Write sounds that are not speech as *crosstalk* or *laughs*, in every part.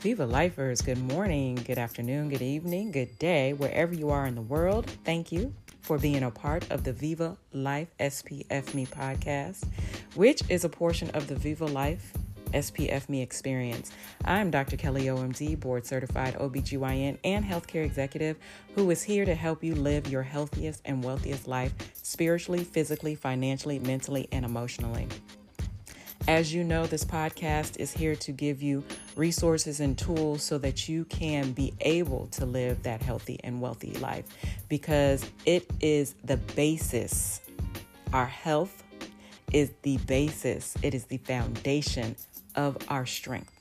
Viva Lifers, good morning, good afternoon, good evening, good day, wherever you are in the world. Thank you for being a part of the Viva Life SPF Me podcast, which is a portion of the Viva Life SPF Me experience. I'm Dr. Kelly OMD, board certified OBGYN and healthcare executive who is here to help you live your healthiest and wealthiest life spiritually, physically, financially, mentally, and emotionally. As you know, this podcast is here to give you resources and tools so that you can be able to live that healthy and wealthy life because it is the basis. Our health is the basis, it is the foundation of our strength.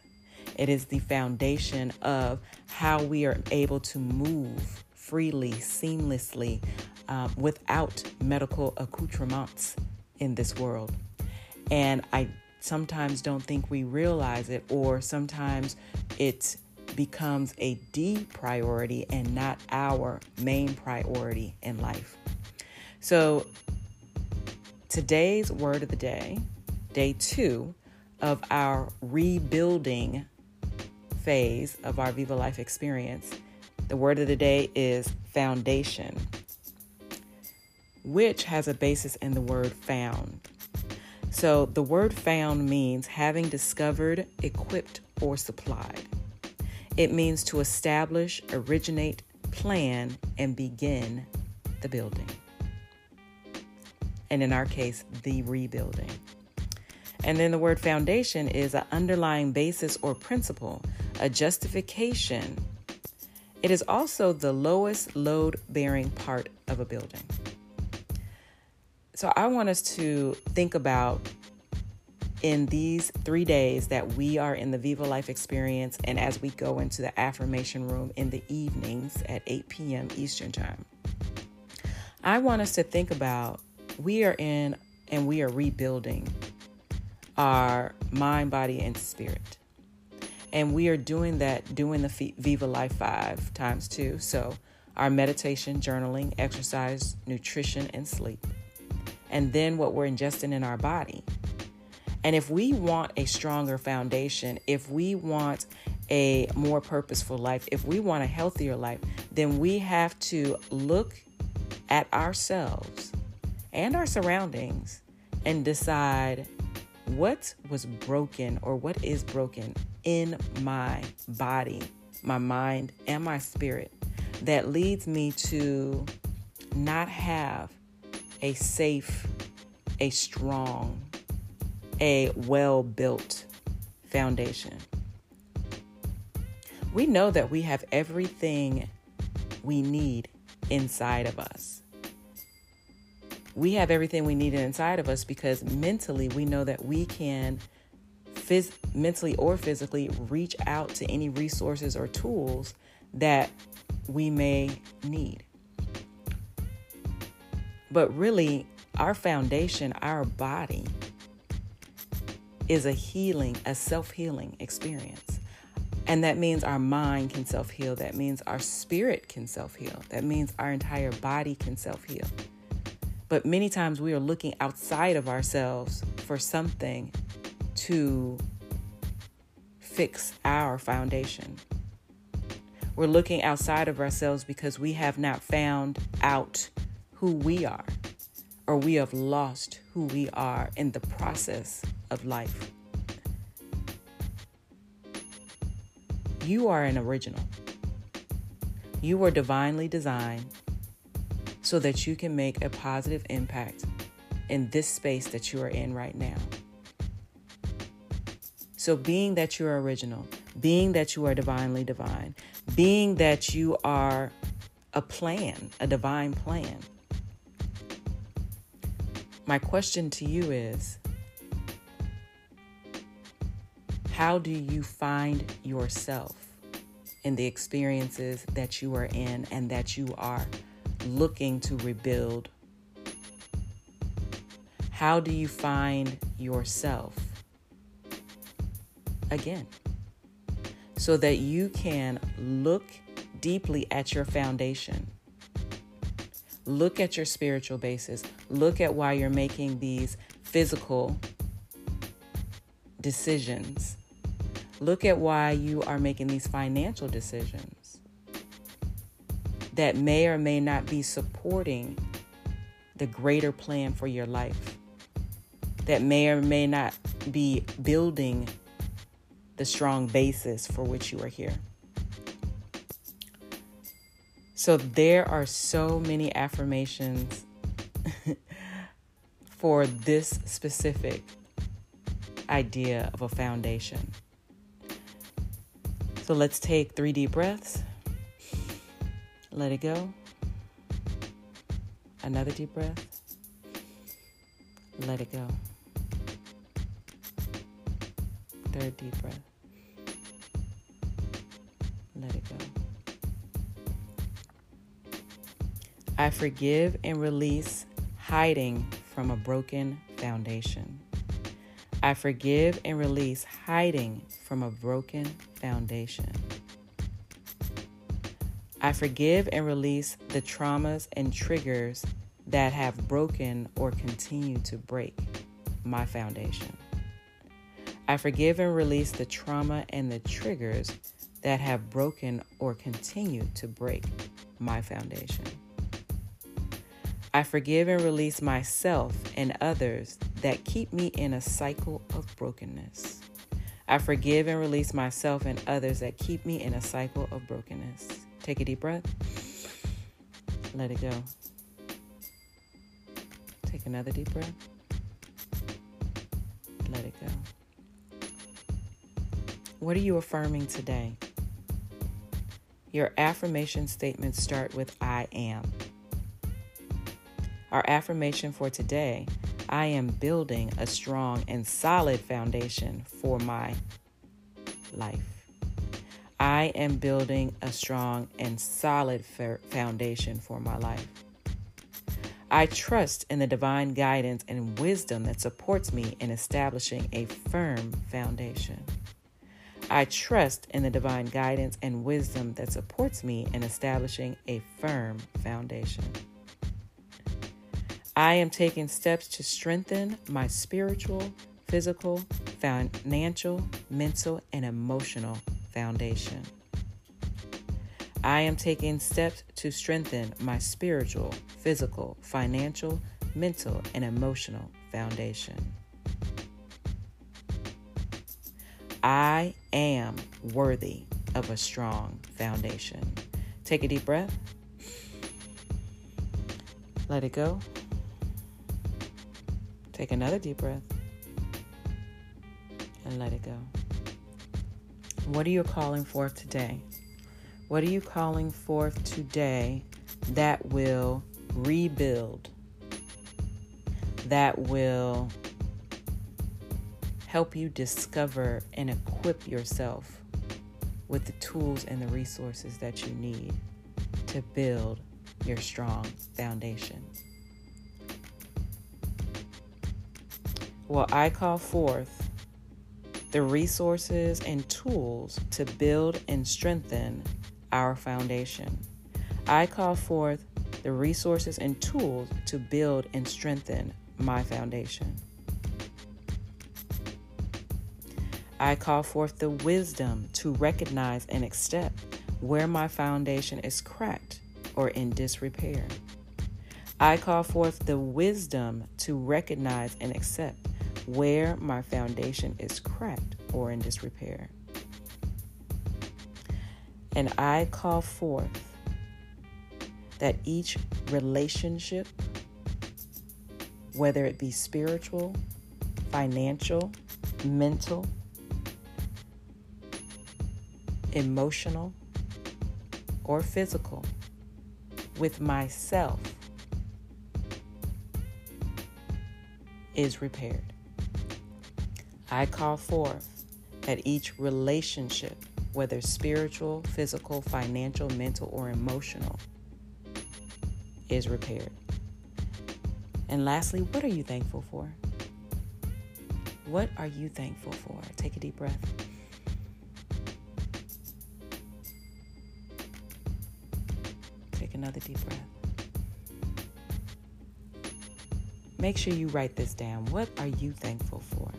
It is the foundation of how we are able to move freely, seamlessly, um, without medical accoutrements in this world. And I sometimes don't think we realize it, or sometimes it becomes a D priority and not our main priority in life. So, today's word of the day, day two of our rebuilding phase of our Viva Life experience, the word of the day is foundation, which has a basis in the word found. So the word found means having discovered, equipped, or supplied. It means to establish, originate, plan, and begin the building. And in our case, the rebuilding. And then the word foundation is an underlying basis or principle, a justification. It is also the lowest load bearing part of a building. So I want us to think about in these three days that we are in the Viva Life experience and as we go into the affirmation room in the evenings at 8 p.m. Eastern Time. I want us to think about we are in and we are rebuilding our mind, body, and spirit. And we are doing that, doing the Viva Life 5 times two. So, our meditation, journaling, exercise, nutrition, and sleep and then what we're ingesting in our body. And if we want a stronger foundation, if we want a more purposeful life, if we want a healthier life, then we have to look at ourselves and our surroundings and decide what was broken or what is broken in my body, my mind, and my spirit that leads me to not have a safe, a strong, a well built foundation. We know that we have everything we need inside of us. We have everything we need inside of us because mentally we know that we can phys- mentally or physically reach out to any resources or tools that we may need. But really, our foundation, our body, is a healing, a self healing experience. And that means our mind can self heal. That means our spirit can self heal. That means our entire body can self heal. But many times we are looking outside of ourselves for something to fix our foundation. We're looking outside of ourselves because we have not found out who we are, or we have lost who we are in the process of life. You are an original. You were divinely designed so that you can make a positive impact in this space that you are in right now. So, being that you are original, being that you are divinely divine, being that you are a plan, a divine plan, my question to you is how do you find yourself in the experiences that you are in and that you are looking to rebuild? How do you find yourself again so that you can look deeply at your foundation? Look at your spiritual basis. Look at why you're making these physical decisions. Look at why you are making these financial decisions that may or may not be supporting the greater plan for your life, that may or may not be building the strong basis for which you are here. So, there are so many affirmations for this specific idea of a foundation. So let's take three deep breaths. Let it go. Another deep breath. Let it go. Third deep breath. Let it go. I forgive and release hiding from a broken foundation. I forgive and release hiding from a broken foundation. I forgive and release the traumas and triggers that have broken or continue to break my foundation. I forgive and release the trauma and the triggers that have broken or continue to break my foundation. I forgive and release myself and others that keep me in a cycle of brokenness. I forgive and release myself and others that keep me in a cycle of brokenness. Take a deep breath. Let it go. Take another deep breath. Let it go. What are you affirming today? Your affirmation statements start with I am. Our affirmation for today I am building a strong and solid foundation for my life. I am building a strong and solid foundation for my life. I trust in the divine guidance and wisdom that supports me in establishing a firm foundation. I trust in the divine guidance and wisdom that supports me in establishing a firm foundation. I am taking steps to strengthen my spiritual, physical, financial, mental, and emotional foundation. I am taking steps to strengthen my spiritual, physical, financial, mental, and emotional foundation. I am worthy of a strong foundation. Take a deep breath. Let it go. Take another deep breath and let it go. What are you calling for today? What are you calling forth today that will rebuild, that will help you discover and equip yourself with the tools and the resources that you need to build your strong foundation? Well, I call forth the resources and tools to build and strengthen our foundation. I call forth the resources and tools to build and strengthen my foundation. I call forth the wisdom to recognize and accept where my foundation is cracked or in disrepair. I call forth the wisdom to recognize and accept where my foundation is cracked or in disrepair. And I call forth that each relationship, whether it be spiritual, financial, mental, emotional, or physical, with myself is repaired. I call forth that each relationship, whether spiritual, physical, financial, mental, or emotional, is repaired. And lastly, what are you thankful for? What are you thankful for? Take a deep breath. Take another deep breath. Make sure you write this down. What are you thankful for?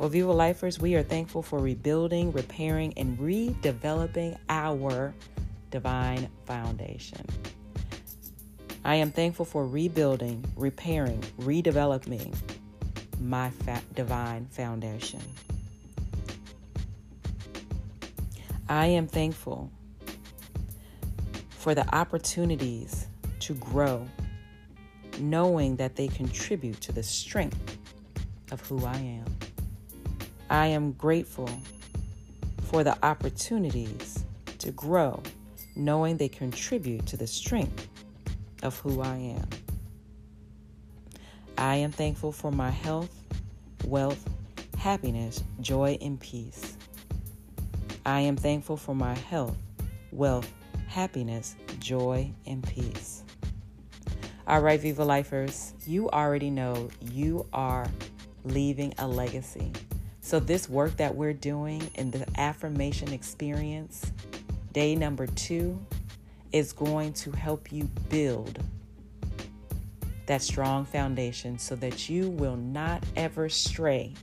Well, Viva Lifers, we are thankful for rebuilding, repairing, and redeveloping our divine foundation. I am thankful for rebuilding, repairing, redeveloping my fa- divine foundation. I am thankful for the opportunities to grow, knowing that they contribute to the strength of who I am. I am grateful for the opportunities to grow, knowing they contribute to the strength of who I am. I am thankful for my health, wealth, happiness, joy, and peace. I am thankful for my health, wealth, happiness, joy, and peace. All right, Viva Lifers, you already know you are leaving a legacy. So, this work that we're doing in the affirmation experience, day number two, is going to help you build that strong foundation so that you will not ever stray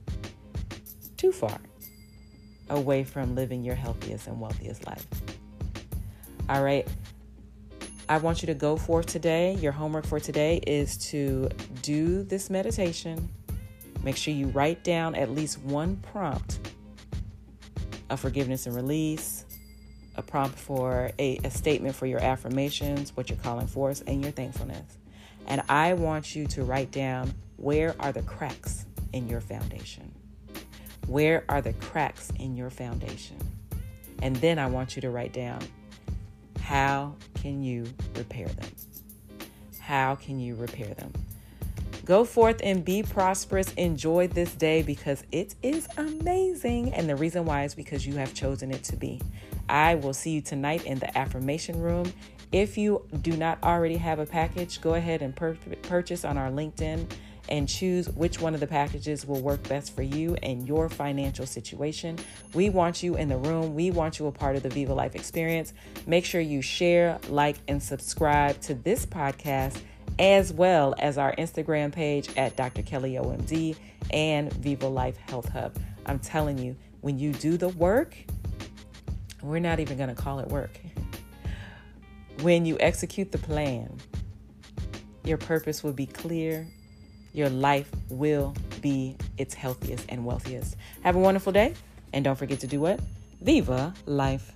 too far away from living your healthiest and wealthiest life. All right. I want you to go forth today. Your homework for today is to do this meditation. Make sure you write down at least one prompt of forgiveness and release, a prompt for a, a statement for your affirmations, what you're calling forth, and your thankfulness. And I want you to write down where are the cracks in your foundation? Where are the cracks in your foundation? And then I want you to write down how can you repair them? How can you repair them? Go forth and be prosperous. Enjoy this day because it is amazing. And the reason why is because you have chosen it to be. I will see you tonight in the affirmation room. If you do not already have a package, go ahead and pur- purchase on our LinkedIn and choose which one of the packages will work best for you and your financial situation. We want you in the room. We want you a part of the Viva Life experience. Make sure you share, like, and subscribe to this podcast as well as our Instagram page at Dr. Kelly OMD and Viva Life Health Hub. I'm telling you, when you do the work, we're not even going to call it work. *laughs* when you execute the plan, your purpose will be clear. Your life will be its healthiest and wealthiest. Have a wonderful day. And don't forget to do what? Viva Life